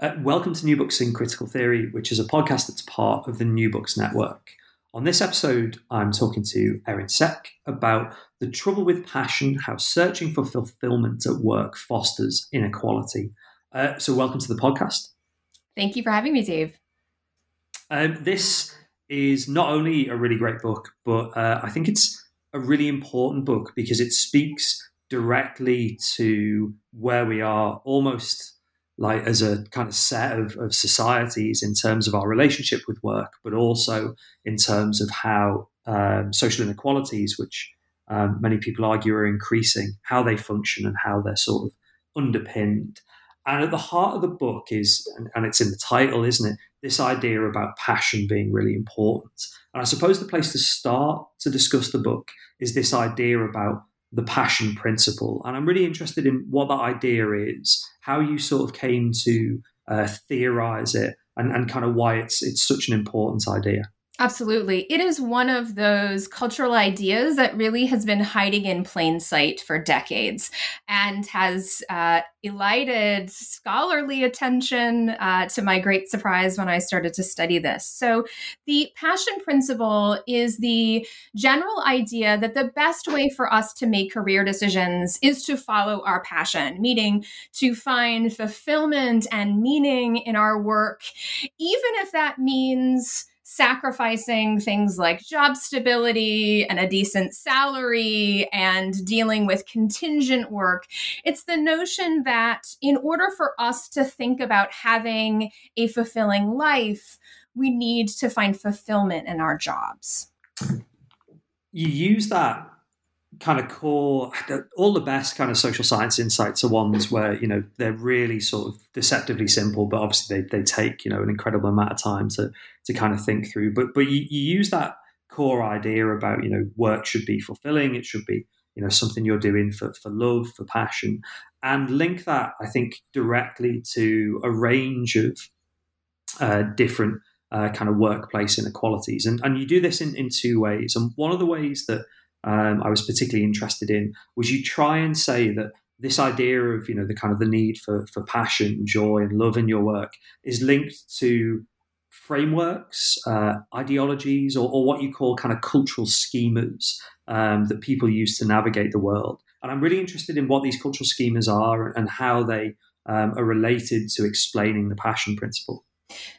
Uh, welcome to New Books in Critical Theory, which is a podcast that's part of the New Books Network. On this episode, I'm talking to Erin Cech about the trouble with passion, how searching for fulfillment at work fosters inequality. Uh, so, welcome to the podcast. Thank you for having me, Dave. Um, this is not only a really great book, but uh, I think it's a really important book because it speaks directly to where we are almost like as a kind of set of, of societies in terms of our relationship with work, but also in terms of how um, social inequalities, which um, many people argue are increasing, how they function and how they're sort of underpinned. And at the heart of the book is, and, and it's in the title, isn't it? This idea about passion being really important. And I suppose the place to start to discuss the book is this idea about the passion principle. And I'm really interested in what that idea is, how you sort of came to uh, theorize it, and, and kind of why it's it's such an important idea. Absolutely. It is one of those cultural ideas that really has been hiding in plain sight for decades and has uh, elided scholarly attention uh, to my great surprise when I started to study this. So, the passion principle is the general idea that the best way for us to make career decisions is to follow our passion, meaning to find fulfillment and meaning in our work, even if that means sacrificing things like job stability and a decent salary and dealing with contingent work. It's the notion that in order for us to think about having a fulfilling life, we need to find fulfillment in our jobs. You use that kind of core all the best kind of social science insights are ones where you know they're really sort of deceptively simple but obviously they, they take you know an incredible amount of time to to kind of think through. But but you, you use that core idea about you know work should be fulfilling it should be you know something you're doing for, for love for passion and link that i think directly to a range of uh, different uh, kind of workplace inequalities. And, and you do this in, in two ways and one of the ways that um, I was particularly interested in was you try and say that this idea of you know the kind of the need for for passion, joy, and love in your work is linked to frameworks, uh, ideologies, or, or, what you call kind of cultural schemas um, that people use to navigate the world. And I'm really interested in what these cultural schemas are and how they um, are related to explaining the passion principle.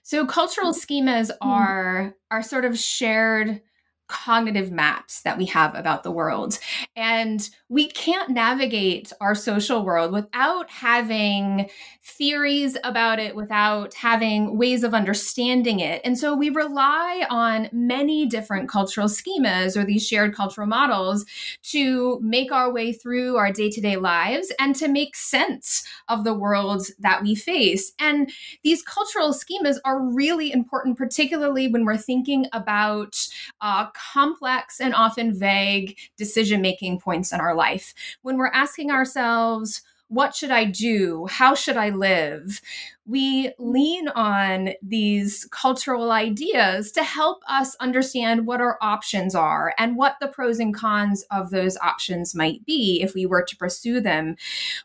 So cultural schemas hmm. are are sort of shared cognitive maps that we have about the world. And we can't navigate our social world without having theories about it, without having ways of understanding it. And so we rely on many different cultural schemas or these shared cultural models to make our way through our day to day lives and to make sense of the world that we face. And these cultural schemas are really important, particularly when we're thinking about uh, complex and often vague decision making points in our life. When we're asking ourselves, what should I do? How should I live? We lean on these cultural ideas to help us understand what our options are and what the pros and cons of those options might be if we were to pursue them.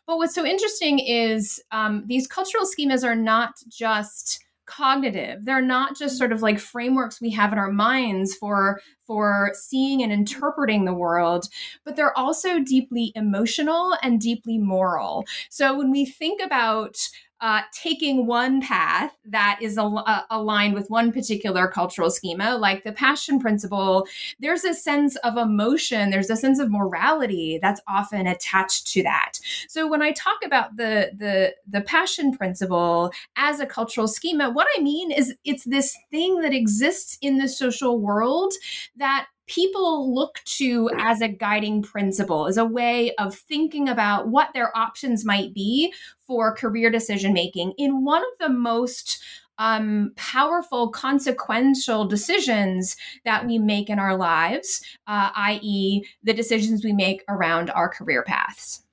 But what's so interesting is um, these cultural schemas are not just cognitive. They're not just mm. sort of like frameworks we have in our minds for for seeing and interpreting the world but they're also deeply emotional and deeply moral. So when we think about uh, taking one path that is al- uh, aligned with one particular cultural schema, like the passion principle, there's a sense of emotion, there's a sense of morality that's often attached to that. So when I talk about the the the passion principle as a cultural schema, what I mean is it's this thing that exists in the social world that people look to as a guiding principle, as a way of thinking about what their options might be for career decision making in one of the most um, powerful, consequential decisions that we make in our lives, uh, i.e., the decisions we make around our career paths.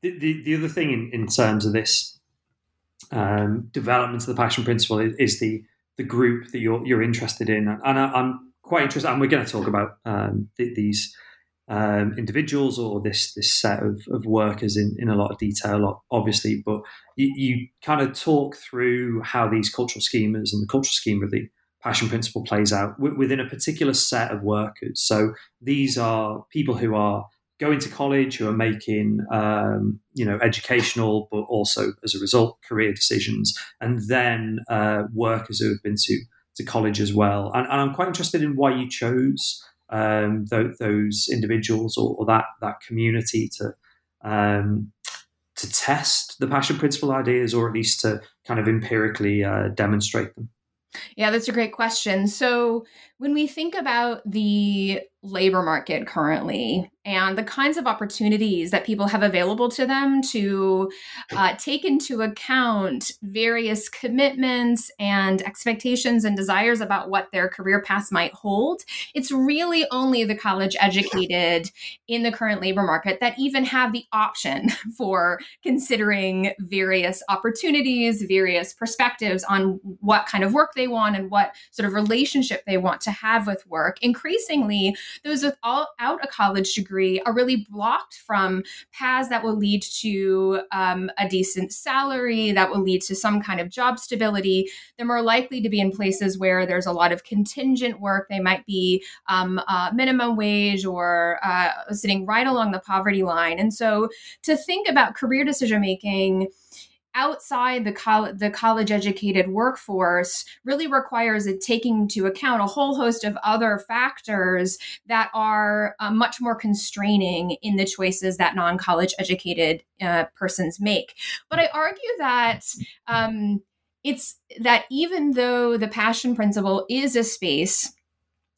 The, the, the other thing in, in terms of this um, development of the passion principle is, is, the the group that you're you're interested in, and I, am quite interesting. And we're going to talk about um, th- these um, individuals or this this set of, of workers in, in a lot of detail, obviously. But you, you kind of talk through how these cultural schemas and the cultural scheme of the passion principle plays out w- within a particular set of workers. So these are people who are going to college, who are making um, you know educational, but also as a result career decisions, and then uh, workers who have been to to college as well. And, and I'm quite interested in why you chose um, th- those individuals or, or, that that community to um, to test the passion principle ideas, or at least to kind of empirically uh, demonstrate them. Yeah, that's a great question. So, when we think about the labor market currently and the kinds of opportunities that people have available to them to uh, take into account various commitments and expectations and desires about what their career paths might hold, it's really only the college educated in the current labor market that even have the option for considering various opportunities, various perspectives on what kind of work they want and what sort of relationship they want to have with work. Increasingly, those without a college degree are really blocked from paths that will lead to um, a decent salary, that will lead to some kind of job stability. They're more likely to be in places where there's a lot of contingent work. They might be um, uh, minimum wage or uh, sitting right along the poverty line. And so to think about career decision making, outside the, college, the college educated workforce really requires it taking into account a whole host of other factors that are uh, much more constraining in the choices that non college educated uh, persons make. But I argue that. Um, it's that even though the passion principle is a space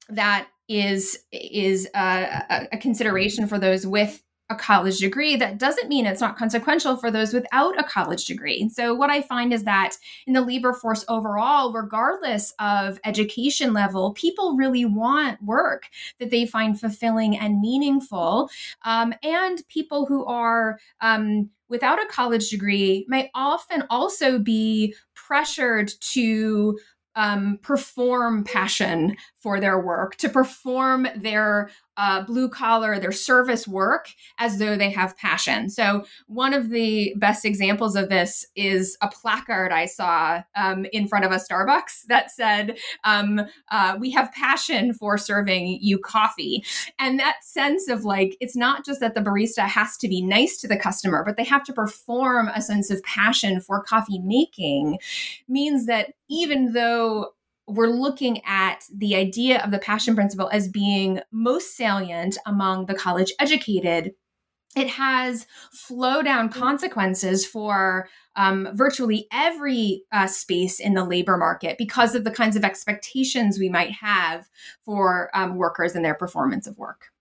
that is is a, a, consideration for those with a college degree, that doesn't mean it's not consequential for those without a college degree. And so, what I find is that in the labor force overall, regardless of education level, people really want work that they find fulfilling and meaningful. Um, and people who are um, without a college degree may often also be pressured to um, perform passion for their work, to perform their uh, blue collar, their service work as though they have passion. So, one of the best examples of this is a placard I saw um, in front of a Starbucks that said, um, uh, We have passion for serving you coffee. And that sense of like, it's not just that the barista has to be nice to the customer, but they have to perform a sense of passion for coffee making means that even though we're looking at the idea of the passion principle as being most salient among the college educated it has flow down consequences for um, virtually every uh, space in the labor market because of the kinds of expectations we might have for um, workers and their performance of work.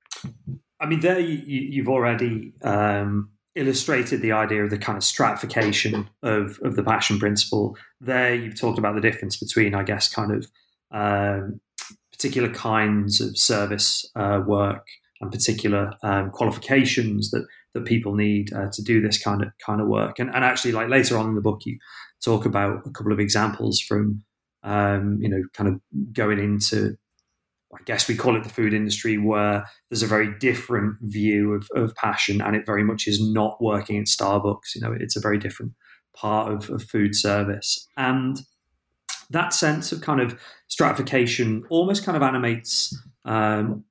I mean, there you, have already um, illustrated the idea of the kind of stratification of, of the passion principle. There, you've talked about the difference between, I guess, kind of um, particular kinds of service uh, work and particular um, qualifications that that people need uh, to do this kind of kind of work. And, and actually, like later on in the book, you talk about a couple of examples from um, you know, kind of going into I guess we call it the food industry, where there's a very different view of, of passion, and it very much is not working at Starbucks. You know, it's a very different part of, of food service, and that sense of kind of stratification almost kind of animates um,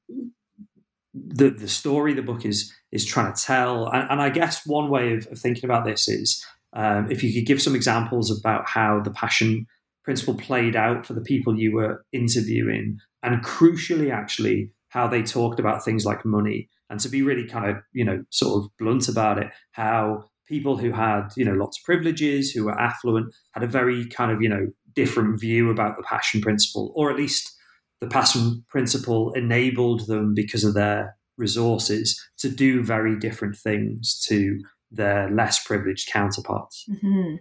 the the story the book is is trying to tell. And, and I guess one way of, of thinking about this is um, if you could give some examples about how the passion principle played out for the people you were interviewing and crucially, actually, how they talked about things like money. And to be really kind of, you know, sort of blunt about it, how people who had, you know, lots of privileges, who were affluent, had a very kind of, you know, different view about the passion principle, or at least the passion principle enabled them because of their resources to do very different things to their less privileged counterparts. Mm-hmm.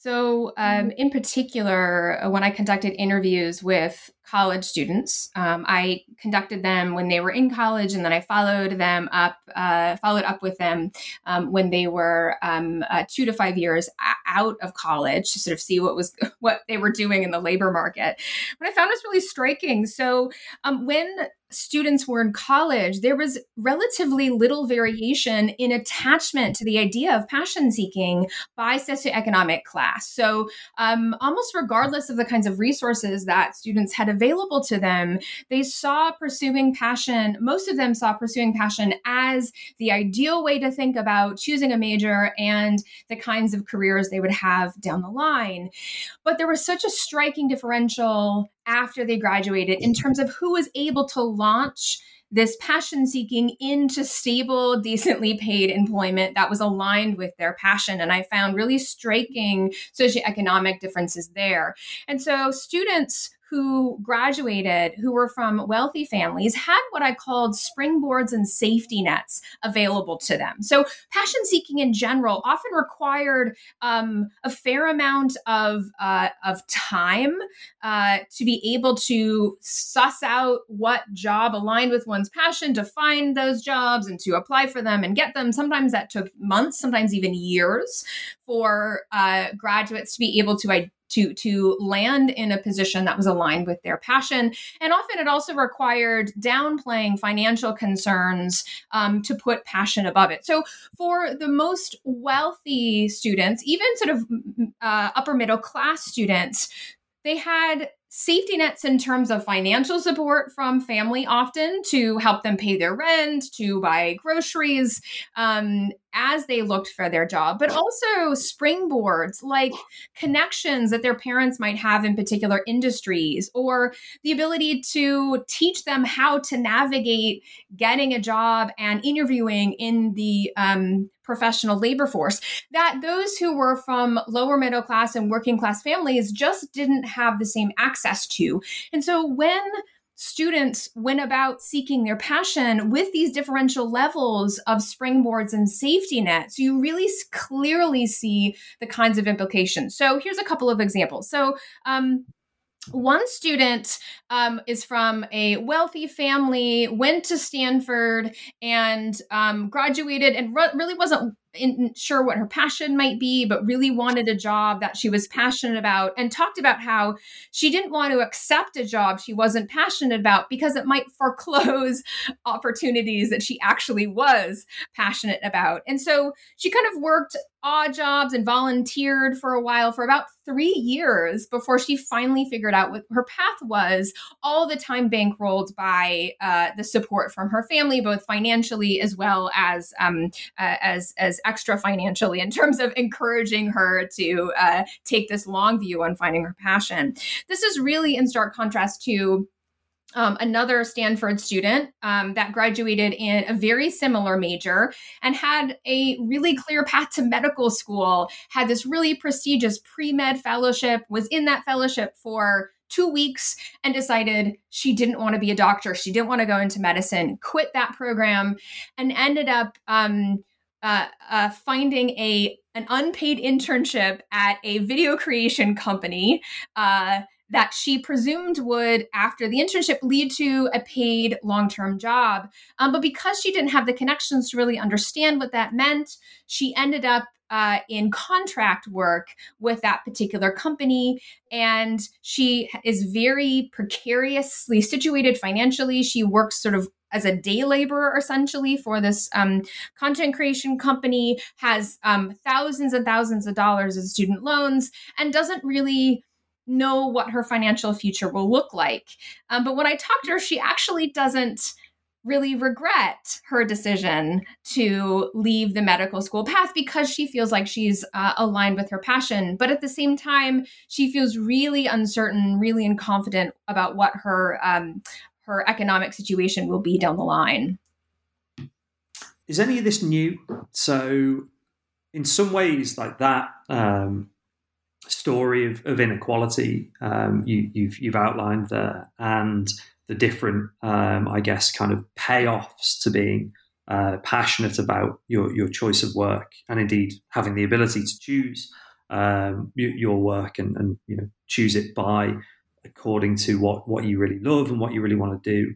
So, um, in particular, uh, when I conducted interviews with college students, um, I conducted them when they were in college, and then I followed them up, uh, followed up with them um, when they were um, uh, two to five years out of college to sort of see what was what they were doing in the labor market. What I found was really striking. So, um, when students were in college, there was relatively little variation in attachment to the idea of passion seeking by socioeconomic class. So, um, almost regardless of the kinds of resources that students had available to them, they saw pursuing passion, most of them saw pursuing passion as the ideal way to think about choosing a major and the kinds of careers they would have down the line. But there was such a striking differential after they graduated in terms of who was able to launch this passion seeking into stable, decently paid employment that was aligned with their passion. And I found really striking socioeconomic differences there. And so students who graduated, who were from wealthy families, had what I called springboards and safety nets available to them. So, passion seeking in general often required um, a fair amount of, uh, of time uh, to be able to suss out what job aligned with one's passion, to find those jobs and to apply for them and get them. Sometimes that took months, sometimes even years for uh, graduates to be able to to to land in a position that was aligned with their passion. And often it also required downplaying financial concerns um, to put passion above it. So for the most wealthy students even sort of uh, upper middle class students they had safety nets in terms of financial support from family often to help them pay their rent to buy groceries um, as they looked for their job, but also springboards like connections that their parents might have in particular industries, or the ability to teach them how to navigate getting a job and interviewing in the um, professional labor force. That those who were from lower middle class and working class families just didn't have the same access to. And so when students went about seeking their passion with these differential levels of springboards and safety nets, you really clearly see the kinds of implications. So here's a couple of examples. So um, one student um, is from a wealthy family, went to Stanford, and um, graduated, and re- really wasn't sure what her passion might be, but really wanted a job that she was passionate about, and talked about how she didn't want to accept a job she wasn't passionate about because it might foreclose opportunities that she actually was passionate about. And so she kind of worked odd jobs and volunteered for a while for about three years before she finally figured out what her path was all the time bankrolled by uh, the support from her family both financially as well as um, uh, as as extra financially in terms of encouraging her to uh, take this long view on finding her passion this is really in stark contrast to um, another Stanford student um, that graduated in a very similar major and had a really clear path to medical school, had this really prestigious pre med fellowship, was in that fellowship for two weeks and decided she didn't want to be a doctor. She didn't want to go into medicine, quit that program, and ended up um, uh, uh, finding a an unpaid internship at a video creation company. Uh, that she presumed would, after the internship, lead to a paid long term job. Um, but because she didn't have the connections to really understand what that meant, she ended up uh, in contract work with that particular company. And she is very precariously situated financially. She works sort of as a day laborer essentially for this um, content creation company, has um, thousands and thousands of dollars in student loans, and doesn't really know what her financial future will look like. Um, but when I talked to her, she actually doesn't really regret her decision to leave the medical school path because she feels like she's uh, aligned with her passion. But at the same time, she feels really uncertain, really unconfident about what her um, her economic situation will be down the line. Is any of this new? So, in some ways, like that, um, story of, of inequality um, you, you've, you've outlined there, and the different, um, I guess, kind of payoffs to being uh, passionate about your your choice of work, and indeed having the ability to choose um, your work and, and you know choose it by according to what what you really love and what you really want to do.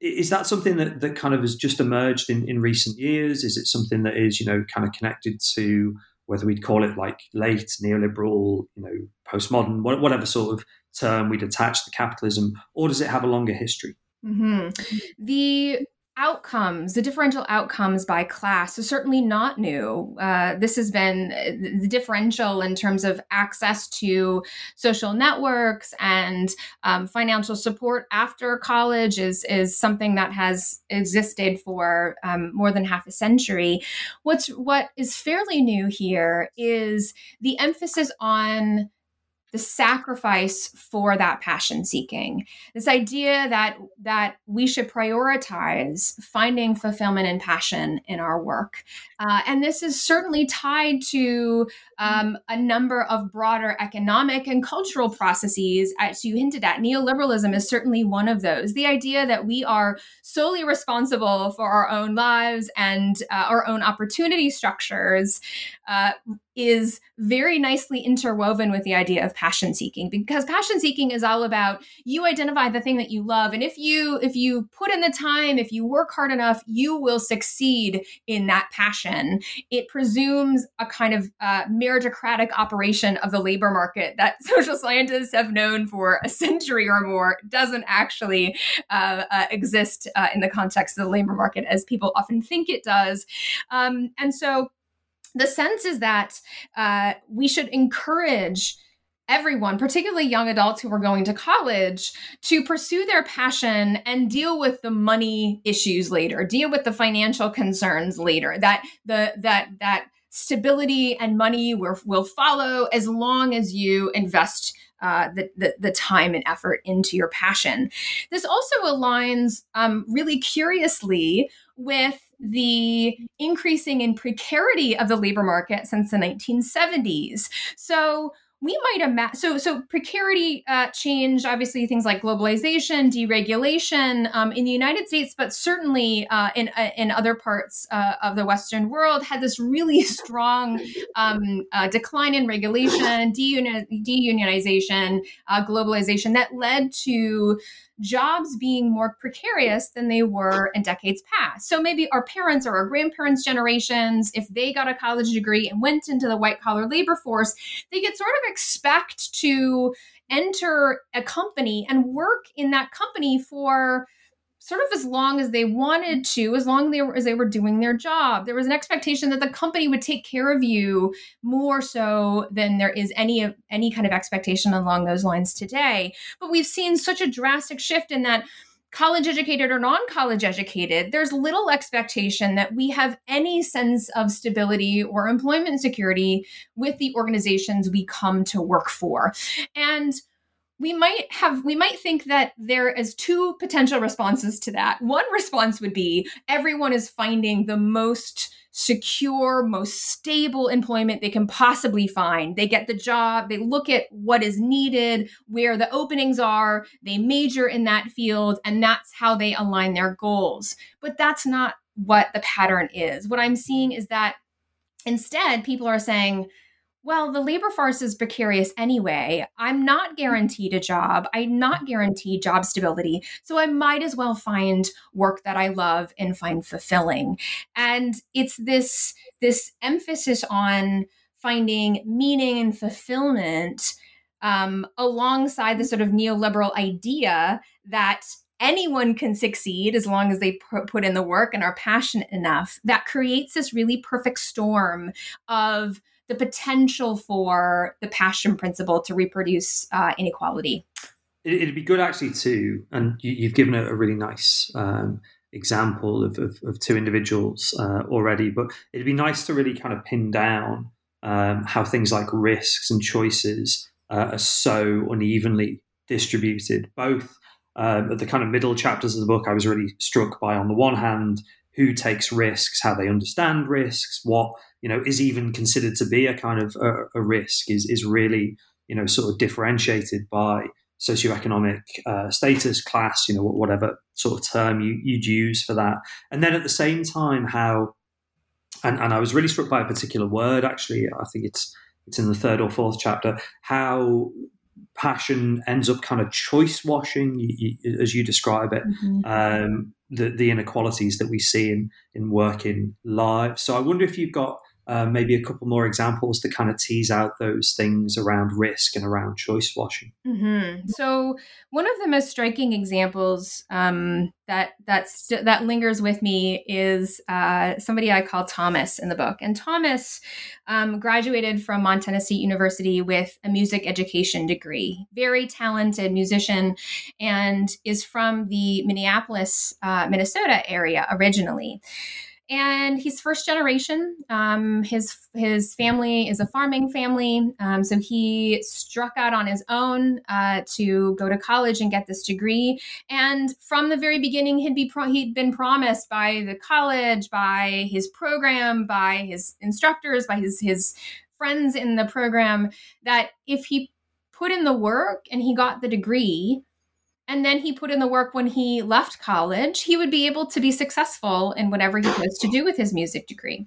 Is that something that, that kind of has just emerged in, in recent years? Is it something that is, you know, kind of connected to whether we'd call it like late neoliberal, you know, postmodern, whatever sort of term we'd attach to capitalism, or does it have a longer history? Mm-hmm. The outcomes, the differential outcomes by class is certainly not new. Uh, this has been uh, the differential in terms of access to social networks and um, financial support after college is, is something that has existed for um, more than half a century. What's what is fairly new here is the emphasis on the sacrifice for that passion seeking. This idea that that we should prioritize finding fulfillment and passion in our work. Uh, and this is certainly tied to um, a number of broader economic and cultural processes as you hinted at. Neoliberalism is certainly one of those. The idea that we are solely responsible for our own lives and uh, our own opportunity structures uh, is very nicely interwoven with the idea of passion seeking because passion seeking is all about you identify the thing that you love and if you if you put in the time if you work hard enough you will succeed in that passion. It presumes a kind of uh, meritocratic operation of the labor market that social scientists have known for a century or more doesn't actually uh, uh, exist uh, in the context of the labor market as people often think it does. Um, and so the sense is that uh, we should encourage everyone, particularly young adults who are going to college, to pursue their passion and deal with the money issues later, deal with the financial concerns later. That the that that stability and money will, will follow as long as you invest uh, the, the, the, time and effort into your passion. This also aligns um, really curiously with the increasing in precarity of the labor market since the 1970s. So we might imagine so so precarity uh, change obviously things like globalization deregulation um, in the united states but certainly uh, in uh, in other parts uh, of the western world had this really strong um, uh, decline in regulation deunionization uh, globalization that led to jobs being more precarious than they were in decades past. So maybe our parents or our grandparents' generations, if they got a college degree and went into the white collar labor force, they could sort of expect to enter a company and work in that company for sort of as long as they wanted to, as long as they were, as they were doing their job. There was an expectation that the company would take care of you more so than there is any of any kind of expectation along those lines today. But we've seen such a drastic shift in that college educated or non college educated, there's little expectation that we have any sense of stability or employment security with the organizations we come to work for. And we might have we might think that there is two potential responses to that. One response would be everyone is finding the most secure most stable employment they can possibly find. They get the job they look at what is needed where the openings are they major in that field and that's how they align their goals. But that's not what the pattern is. What i'm seeing is that instead people are saying well, the labor force is precarious anyway. I'm not guaranteed a job. I'm not guaranteed job stability. So I might as well find work that I love and find fulfilling. And it's this this emphasis on finding meaning and fulfillment um, alongside the sort of neoliberal idea that anyone can succeed as long as they put in the work and are passionate enough that creates this really perfect storm of the potential for the passion principle to reproduce uh, inequality. It'd be good actually too, and you, have given a, really nice um, example of, of, of, two individuals uh, already, but it'd be nice to really kind of pin down um, how things like risks and choices uh, are so unevenly distributed. Both um, at the kind of middle chapters of the book, I was really struck by, on the one hand, who takes risks, how they understand risks, what you know is even considered to be a kind of a, a risk is is really you know sort of differentiated by socioeconomic uh, status, class, you know, whatever sort of term you, you'd use for that. And then at the same time, how, and, and I was really struck by a particular word, actually, I think it's, it's in the third or fourth chapter, how passion ends up kind of choice washing, as you describe it, mm-hmm. um, the, the inequalities that we see in, in working lives. So I wonder if you've got uh, maybe a couple more examples to kind of tease out those things around risk and around choice washing. Mm-hmm. So one of the most striking examples um, that that's that lingers with me is uh, somebody I call Thomas in the book, and Thomas um, graduated from Montana State University with a music education degree. Very talented musician, and is from the Minneapolis, uh, Minnesota area originally and he's first generation. Um, his his family is a farming family, um, so he struck out on his own uh, to go to college and get this degree. And from the very beginning, he'd be pro- he'd been promised by the college, by his program, by his instructors, by his his friends in the program that if he put in the work and he got the degree and then he put in the work when he left college, he would be able to be successful in whatever he chose to do with his music degree.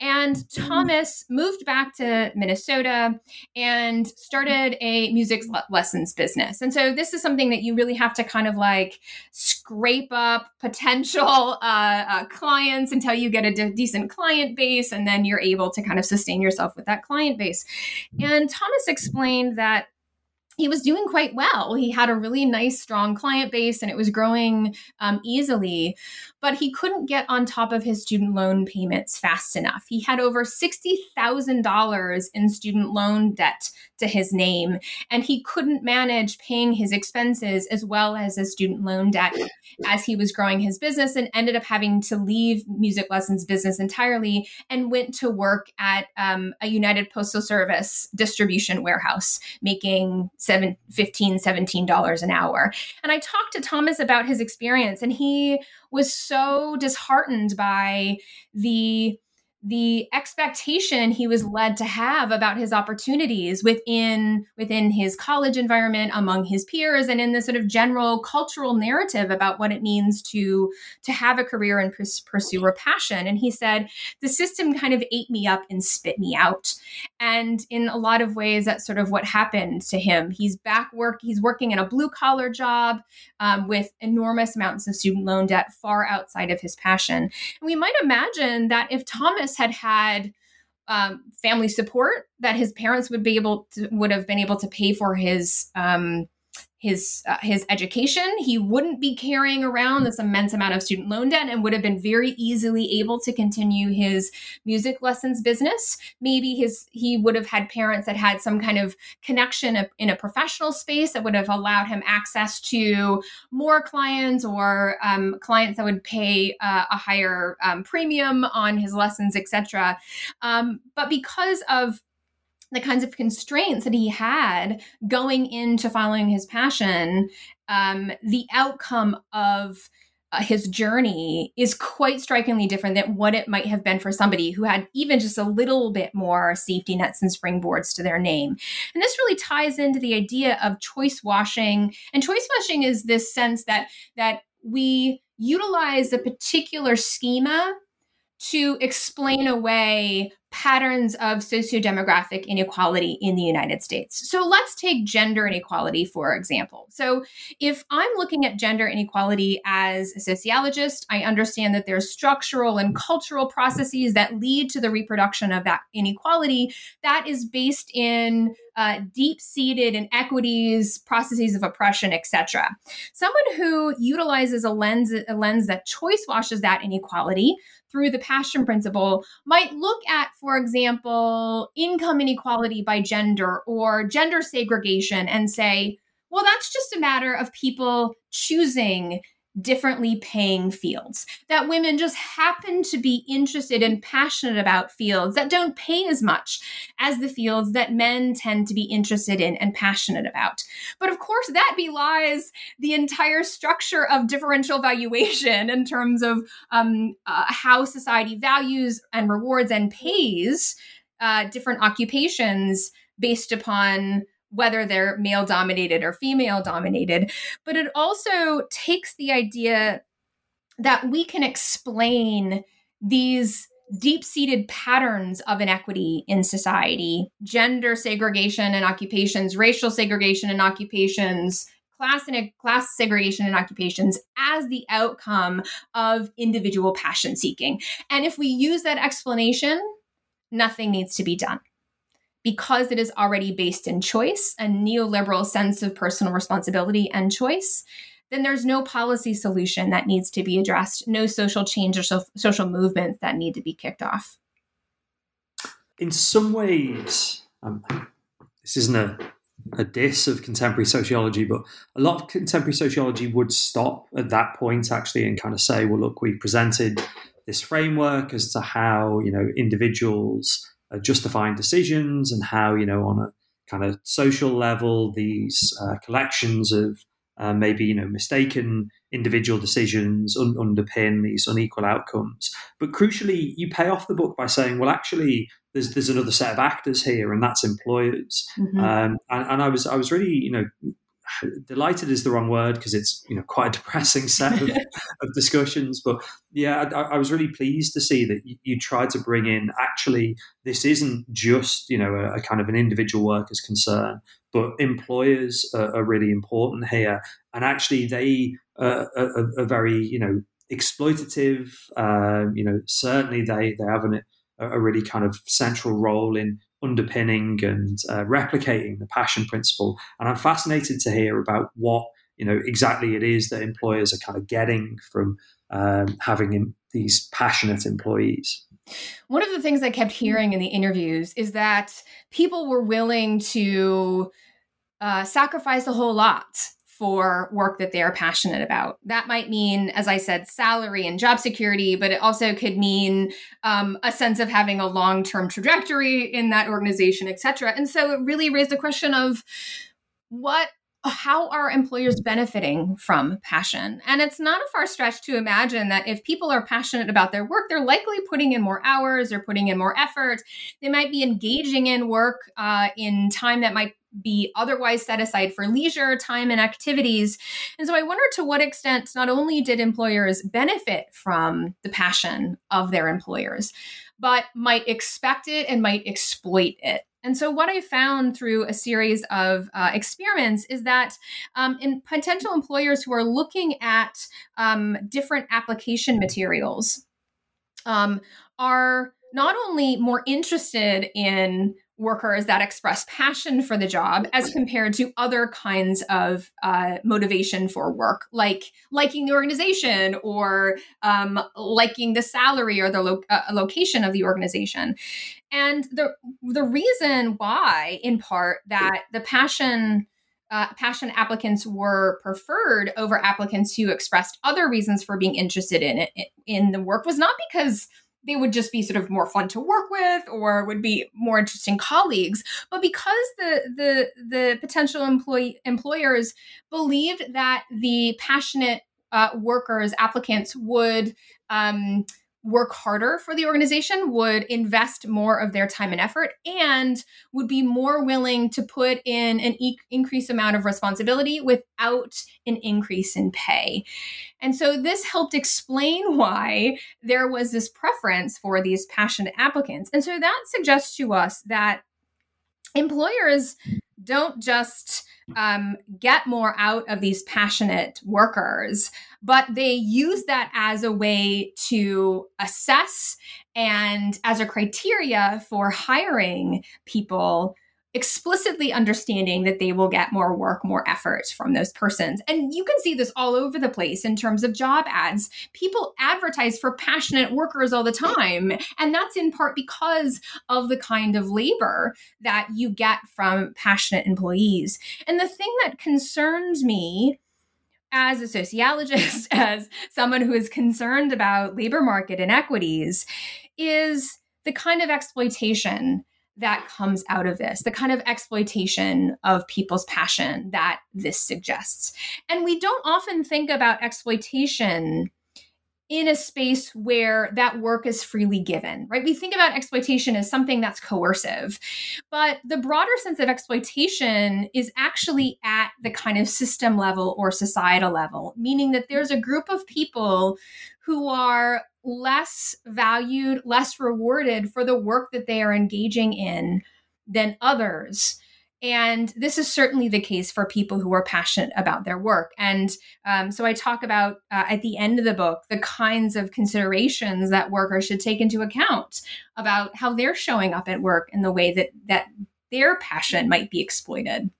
And mm-hmm. Thomas moved back to Minnesota and started a music lessons business. And so this is something that you really have to kind of like scrape up potential uh, uh, clients until you get a de- decent client base, and then you're able to kind of sustain yourself with that client base. And Thomas explained that he was doing quite well. He had a really nice, strong client base and it was growing um, easily, but he couldn't get on top of his student loan payments fast enough. He had over $60,000 in student loan debt to his name, and he couldn't manage paying his expenses as well as his student loan debt as he was growing his business and ended up having to leave music lessons business entirely and went to work at um, a United Postal Service distribution warehouse, making seven, 15 $17 an hour. And I talked to Thomas about his experience, and he was so disheartened by the the expectation he was led to have about his opportunities within within his college environment among his peers and in the sort of general cultural narrative about what it means to to have a career and pers- pursue a passion. And he said the system kind of ate me up and spit me out. And in a lot of ways that's sort of what happened to him. He's back work he's working in a blue collar job um, with enormous amounts of student loan debt far outside of his passion. And we might imagine that if thomas had had um, family support that his parents would be able to would have been able to pay for his um, his uh, his education he wouldn't be carrying around this immense amount of student loan debt and would have been very easily able to continue his music lessons business. Maybe his he would have had parents that had some kind of connection in a professional space that would have allowed him access to more clients or um, clients that would pay uh, a higher um, premium on his lessons etc um, but because of the kinds of constraints that he had going into following his passion, um, the outcome of uh, his journey is quite strikingly different than what it might have been for somebody who had even just a little bit more safety nets and springboards to their name. And this really ties into the idea of choice washing. And choice washing is this sense that that we utilize a particular schema to explain away patterns of sociodemographic inequality in the United States. So let's take gender inequality, for example. So if I'm looking at gender inequality as a sociologist, I understand that there's structural and cultural processes that lead to the reproduction of that inequality that is based in uh, deep-seated inequities, processes of oppression, etc. Someone who utilizes a lens, a lens that choice washes that inequality through the passion principle might look at, for example, income inequality by gender or gender segregation and say, well, that's just a matter of people choosing differently paying fields. That women just happen to be interested and passionate about fields that don't pay as much as the fields that men tend to be interested in and passionate about. But of course, that belies the entire structure of differential valuation in terms of um, uh, how society values and rewards and pays uh, different occupations based upon whether they're male dominated or female dominated. But it also takes the idea that we can explain these deep seated patterns of inequity in society gender segregation in occupations, racial segregation in occupations, class and class segregation in occupations as the outcome of individual passion seeking. And if we use that explanation, nothing needs to be done. Because it is already based in choice, a neoliberal sense of personal responsibility and choice, then there's no policy solution that needs to be addressed, no social change or so, social movements that need to be kicked off. In some ways, um, this isn't a, a diss of contemporary sociology, but a lot of contemporary sociology would stop at that point actually and kind of say, well, look, we presented this framework as to how you know individuals are justifying decisions and how you know on a kind of social level these uh, collections of uh, maybe you know mistaken individual decisions un- underpin these unequal outcomes. But crucially, you pay off the book by saying, well, actually, there's there's another set of actors here, and that's employers. Mm-hmm. Um, and, and I was I was really you know delighted is the wrong word because it's you know quite a depressing set of, of discussions but yeah I, I, was really pleased to see that you, you, tried to bring in actually this isn't just you know a, a kind of an individual worker's concern but employers are, are really important here and actually they uh, are, are, very you know exploitative um, you know certainly they they have an, a really kind of central role in underpinning and uh, replicating the passion principle. And I'm fascinated to hear about what you know exactly it is that employers are kind of getting from um, having in, these passionate employees. One of the things I kept hearing in the interviews is that people were willing to uh, sacrifice a whole lot for work that they are passionate about. That might mean, as I said, salary and job security, but it also could mean um, a sense of having a long term trajectory in that organization, et cetera. And so it really raised the question of what how are employers benefiting from passion? And it's not a far stretch to imagine that if people are passionate about their work, they're likely putting in more hours, they're putting in more effort. They might be engaging in work uh, in time that might be otherwise set aside for leisure time and activities. And so I wonder to what extent not only did employers benefit from the passion of their employers, but might expect it and might exploit it. And so, what I found through a series of uh, experiments is that um, in potential employers who are looking at um, different application materials um, are not only more interested in workers that express passion for the job as compared to other kinds of uh, motivation for work like liking the organization or um, liking the salary or the lo- uh, location of the organization. And the the reason why in part that the passion uh, passion applicants were preferred over applicants who expressed other reasons for being interested in it in the work was not because they would just be sort of more fun to work with or would be more interesting colleagues. But because the the the potential employee employers believed that the passionate uh, workers applicants would um, work harder for the organization, would invest more of their time and effort, and would be more willing to put in an e- increased amount of responsibility without an increase in pay. And so this helped explain why there was this preference for these passionate applicants. And so that suggests to us that employers don't just um, get more out of these passionate workers, but they use that as a way to assess and as a criteria for hiring people explicitly understanding that they will get more work, more effort from those persons. And you can see this all over the place in terms of job ads. People advertise for passionate workers all the time. And that's in part because of the kind of labor that you get from passionate employees. And the thing that concerns me as a sociologist, as someone who is concerned about labor market inequities, is the kind of exploitation that comes out of this, the kind of exploitation of people's passion that this suggests. And we don't often think about exploitation in a space where that work is freely given, right? We think about exploitation as something that's coercive, but the broader sense of exploitation is actually at the kind of system level or societal level, meaning that there's a group of people who are less valued, less rewarded for the work that they are engaging in than others. And this is certainly the case for people who are passionate about their work. And um, so I talk about uh, at the end of the book the kinds of considerations that workers should take into account about how they're showing up at work and the way that that their passion might be exploited.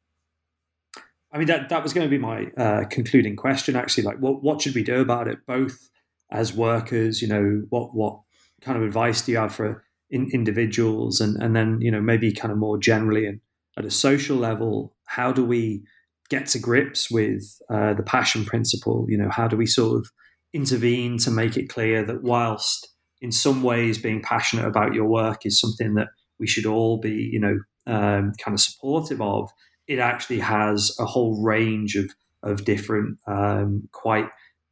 I mean, that, that was going to be my uh, concluding question, actually. Like, what, what should we do about it, both as workers? You know, what, what kind of advice do you have for in, individuals? And, and then, you know, maybe kind of more generally and at a social level, how do we get to grips with uh, the passion principle? You know, how do we sort of intervene to make it clear that whilst in some ways being passionate about your work is something that we should all be, you know, um, kind of supportive of, it actually has a whole range of of different, um, quite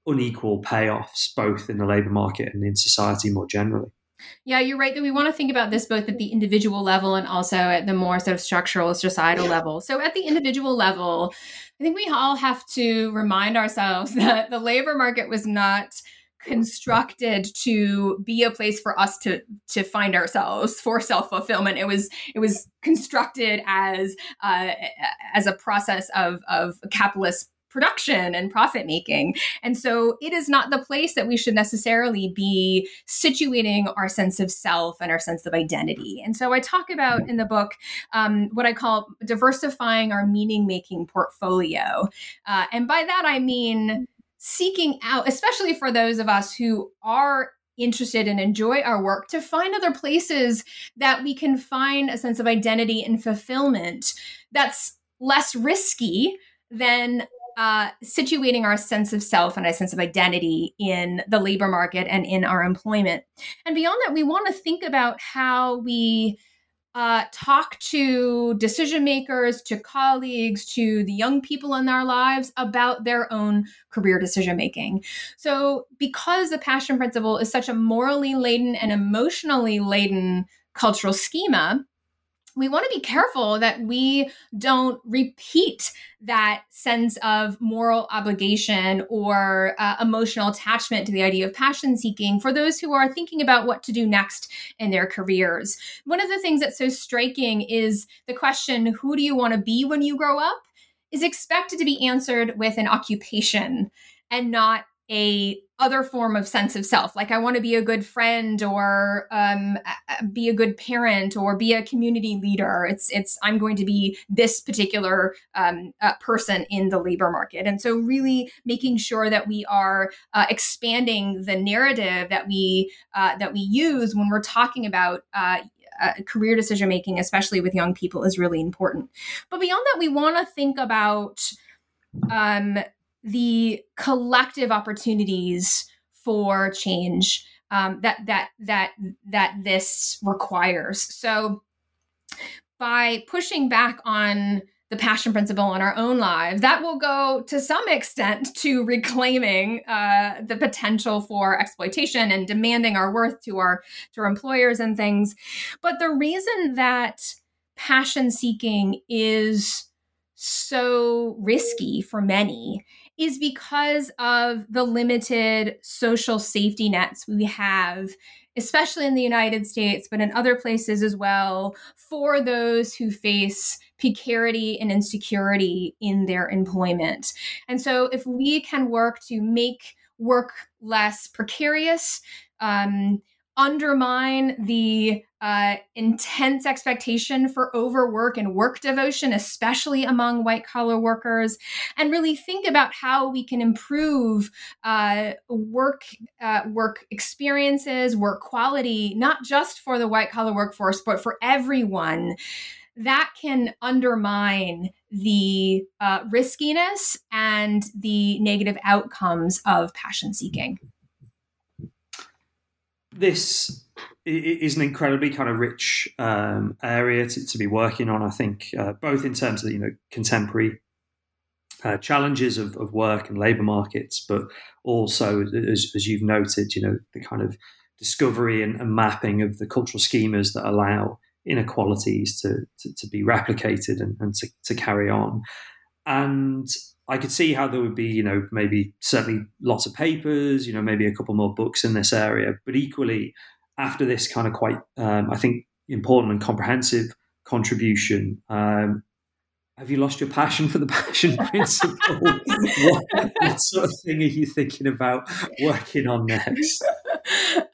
unequal payoffs, both in the labour market and in society more generally. Yeah, you're right that we want to think about this both at the individual level and also at the more sort of structural societal level. So at the individual level, I think we all have to remind ourselves that the labor market was not constructed to be a place for us to to find ourselves for self fulfillment. It was it was constructed as uh, as a process of of capitalist production and profit making. And so it is not the place that we should necessarily be situating our sense of self and our sense of identity. And so I talk about in the book um, what I call diversifying our meaning making portfolio. Uh, and by that, I mean seeking out, especially for those of us who are interested and enjoy our work to find other places that we can find a sense of identity and fulfillment that's less risky than uh, situating our sense of self and our sense of identity in the labor market and in our employment. And beyond that, we want to think about how we uh, talk to decision makers, to colleagues, to the young people in our lives about their own career decision making. So, because the passion principle is such a morally laden and emotionally laden cultural schema, we want to be careful that we don't repeat that sense of moral obligation or uh, emotional attachment to the idea of passion seeking for those who are thinking about what to do next in their careers. One of the things that's so striking is the question who do you want to be when you grow up? Is expected to be answered with an occupation and not a other form of sense of self like i want to be a good friend or um, be a good parent or be a community leader it's it's i'm going to be this particular um, uh, person in the labor market and so really making sure that we are uh, expanding the narrative that we uh, that we use when we're talking about uh, uh, career decision making, especially with young people, is really important. But beyond that, we want to think about um, the collective opportunities for change um, that that that that this requires. So by pushing back on the passion principle in our own lives, that will go to some extent to reclaiming uh, the potential for exploitation and demanding our worth to our to our employers and things. But the reason that passion seeking is so risky for many is because of the limited social safety nets we have, especially in the United States, but in other places as well, for those who face precarity and insecurity in their employment. And so, if we can work to make work less precarious, um, undermine the uh, intense expectation for overwork and work devotion, especially among white collar workers, and really think about how we can improve uh, work uh, work experiences, work quality, not just for the white collar workforce, but for everyone. That can undermine the uh, riskiness and the negative outcomes of passion seeking this is an incredibly kind of rich um, area to, to, be working on. I think uh, both in terms of you know contemporary uh, challenges of, of work and labour markets, but also, as, as, you've noted, you know, the kind of discovery and, and mapping of the cultural schemas that allow inequalities to, to, to be replicated and, and to, to carry on. And I could see how there would be, you know, maybe certainly lots of papers, you know, maybe a couple more books in this area. But equally, after this kind of quite, um, I think, important and comprehensive contribution, um, have you lost your passion for the passion principle? what, what, sort of thing are you thinking about working on next?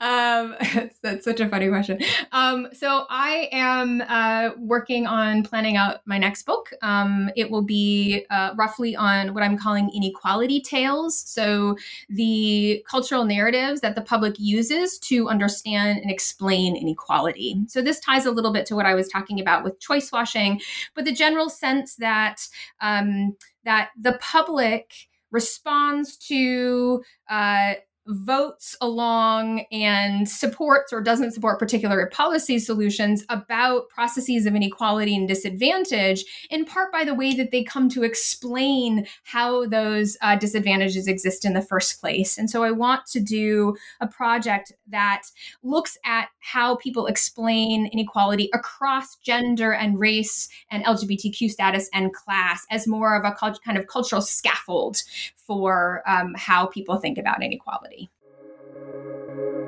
Um, that's, such a funny question. Um, so I am uh, working on planning out my next book. Um, it will be uh, roughly on what I'm calling inequality tales. So the cultural narratives that the public uses to understand and explain inequality. So this ties a little bit to what I was talking about with choice washing, but the general sense that um, that the public responds to uh, votes along and supports or doesn't support particular policy solutions about processes of inequality and disadvantage, in part by the way that they come to explain how those uh, disadvantages exist in the first place. And so I want to do a project that looks at how people explain inequality across gender and race and LGBTQ status and class as more of a kind of cultural scaffold for um, how people think about inequality. thank you